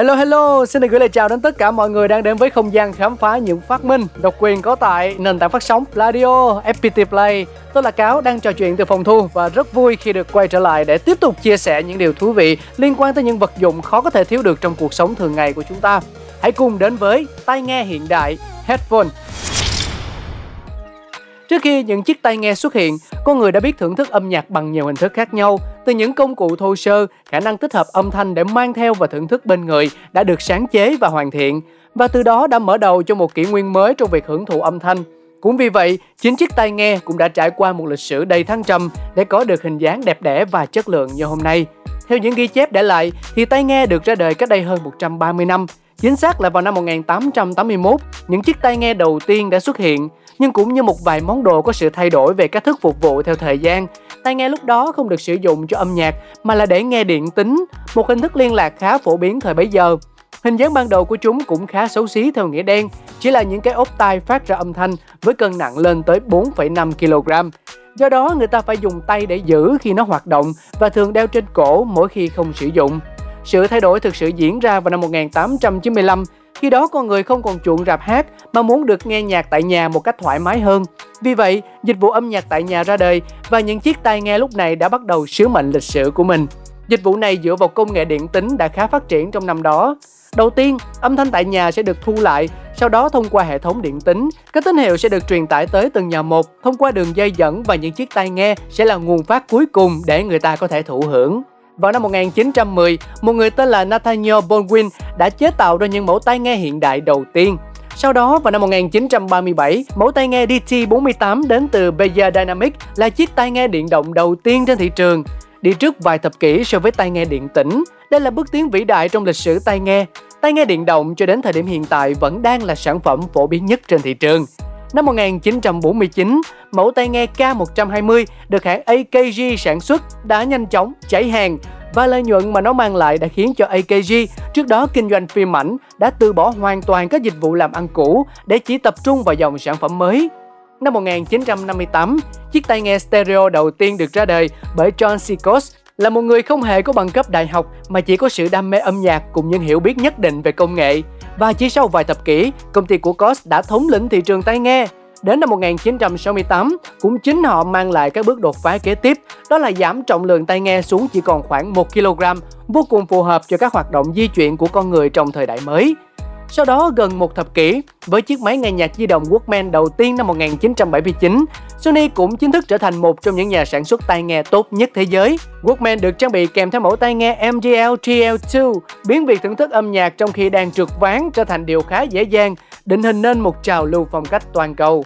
Hello hello, xin được gửi lời chào đến tất cả mọi người đang đến với không gian khám phá những phát minh độc quyền có tại nền tảng phát sóng Radio FPT Play. Tôi là Cáo đang trò chuyện từ phòng thu và rất vui khi được quay trở lại để tiếp tục chia sẻ những điều thú vị liên quan tới những vật dụng khó có thể thiếu được trong cuộc sống thường ngày của chúng ta. Hãy cùng đến với tai nghe hiện đại Headphone Trước khi những chiếc tai nghe xuất hiện, con người đã biết thưởng thức âm nhạc bằng nhiều hình thức khác nhau, từ những công cụ thô sơ, khả năng tích hợp âm thanh để mang theo và thưởng thức bên người đã được sáng chế và hoàn thiện, và từ đó đã mở đầu cho một kỷ nguyên mới trong việc hưởng thụ âm thanh. Cũng vì vậy, chính chiếc tai nghe cũng đã trải qua một lịch sử đầy thăng trầm để có được hình dáng đẹp đẽ và chất lượng như hôm nay. Theo những ghi chép để lại, thì tai nghe được ra đời cách đây hơn 130 năm. Chính xác là vào năm 1881, những chiếc tai nghe đầu tiên đã xuất hiện nhưng cũng như một vài món đồ có sự thay đổi về cách thức phục vụ theo thời gian. Tai nghe lúc đó không được sử dụng cho âm nhạc mà là để nghe điện tính, một hình thức liên lạc khá phổ biến thời bấy giờ. Hình dáng ban đầu của chúng cũng khá xấu xí theo nghĩa đen, chỉ là những cái ốp tai phát ra âm thanh với cân nặng lên tới 4,5 kg. Do đó người ta phải dùng tay để giữ khi nó hoạt động và thường đeo trên cổ mỗi khi không sử dụng. Sự thay đổi thực sự diễn ra vào năm 1895 khi đó con người không còn chuộng rạp hát mà muốn được nghe nhạc tại nhà một cách thoải mái hơn. Vì vậy, dịch vụ âm nhạc tại nhà ra đời và những chiếc tai nghe lúc này đã bắt đầu sứ mệnh lịch sử của mình. Dịch vụ này dựa vào công nghệ điện tính đã khá phát triển trong năm đó. Đầu tiên, âm thanh tại nhà sẽ được thu lại, sau đó thông qua hệ thống điện tính, các tín hiệu sẽ được truyền tải tới từng nhà một thông qua đường dây dẫn và những chiếc tai nghe sẽ là nguồn phát cuối cùng để người ta có thể thụ hưởng. Vào năm 1910, một người tên là Nathaniel Baldwin đã chế tạo ra những mẫu tai nghe hiện đại đầu tiên. Sau đó, vào năm 1937, mẫu tai nghe DT48 đến từ Beyer Dynamic là chiếc tai nghe điện động đầu tiên trên thị trường. Đi trước vài thập kỷ so với tai nghe điện tĩnh, đây là bước tiến vĩ đại trong lịch sử tai nghe. Tai nghe điện động cho đến thời điểm hiện tại vẫn đang là sản phẩm phổ biến nhất trên thị trường. Năm 1949, mẫu tai nghe K120 được hãng AKG sản xuất đã nhanh chóng cháy hàng và lợi nhuận mà nó mang lại đã khiến cho AKG, trước đó kinh doanh phim ảnh, đã từ bỏ hoàn toàn các dịch vụ làm ăn cũ để chỉ tập trung vào dòng sản phẩm mới. Năm 1958, chiếc tai nghe stereo đầu tiên được ra đời bởi John Sikos là một người không hề có bằng cấp đại học mà chỉ có sự đam mê âm nhạc cùng những hiểu biết nhất định về công nghệ. Và chỉ sau vài thập kỷ, công ty của Cos đã thống lĩnh thị trường tai nghe. Đến năm 1968, cũng chính họ mang lại các bước đột phá kế tiếp, đó là giảm trọng lượng tai nghe xuống chỉ còn khoảng 1 kg, vô cùng phù hợp cho các hoạt động di chuyển của con người trong thời đại mới. Sau đó gần một thập kỷ, với chiếc máy nghe nhạc di động Walkman đầu tiên năm 1979, Sony cũng chính thức trở thành một trong những nhà sản xuất tai nghe tốt nhất thế giới. Walkman được trang bị kèm theo mẫu tai nghe MDL GL2, biến việc thưởng thức âm nhạc trong khi đang trượt ván trở thành điều khá dễ dàng, định hình nên một trào lưu phong cách toàn cầu.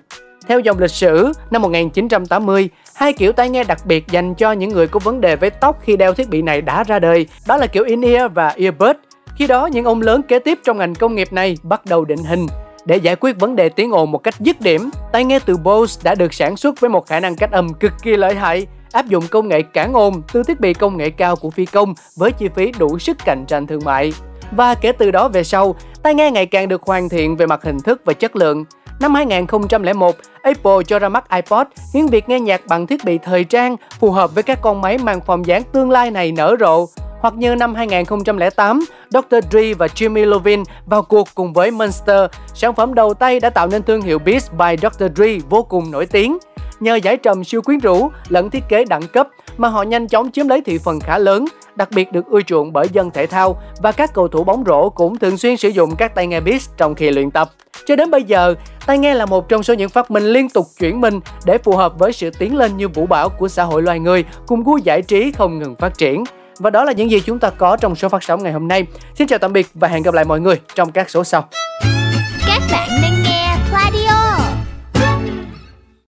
Theo dòng lịch sử, năm 1980, hai kiểu tai nghe đặc biệt dành cho những người có vấn đề với tóc khi đeo thiết bị này đã ra đời, đó là kiểu in-ear và earbud. Khi đó, những ông lớn kế tiếp trong ngành công nghiệp này bắt đầu định hình. Để giải quyết vấn đề tiếng ồn một cách dứt điểm, tai nghe từ Bose đã được sản xuất với một khả năng cách âm cực kỳ lợi hại, áp dụng công nghệ cản ồn từ thiết bị công nghệ cao của phi công với chi phí đủ sức cạnh tranh thương mại. Và kể từ đó về sau, tai nghe ngày càng được hoàn thiện về mặt hình thức và chất lượng. Năm 2001, Apple cho ra mắt iPod khiến việc nghe nhạc bằng thiết bị thời trang phù hợp với các con máy mang form dáng tương lai này nở rộ hoặc như năm 2008, Dr. Dre và Jimmy Lovin vào cuộc cùng với Monster, sản phẩm đầu tay đã tạo nên thương hiệu Beats by Dr. Dre vô cùng nổi tiếng. Nhờ giải trầm siêu quyến rũ lẫn thiết kế đẳng cấp mà họ nhanh chóng chiếm lấy thị phần khá lớn, đặc biệt được ưa chuộng bởi dân thể thao và các cầu thủ bóng rổ cũng thường xuyên sử dụng các tai nghe Beats trong khi luyện tập. Cho đến bây giờ, tai nghe là một trong số những phát minh liên tục chuyển mình để phù hợp với sự tiến lên như vũ bão của xã hội loài người cùng gu giải trí không ngừng phát triển. Và đó là những gì chúng ta có trong số phát sóng ngày hôm nay. Xin chào tạm biệt và hẹn gặp lại mọi người trong các số sau.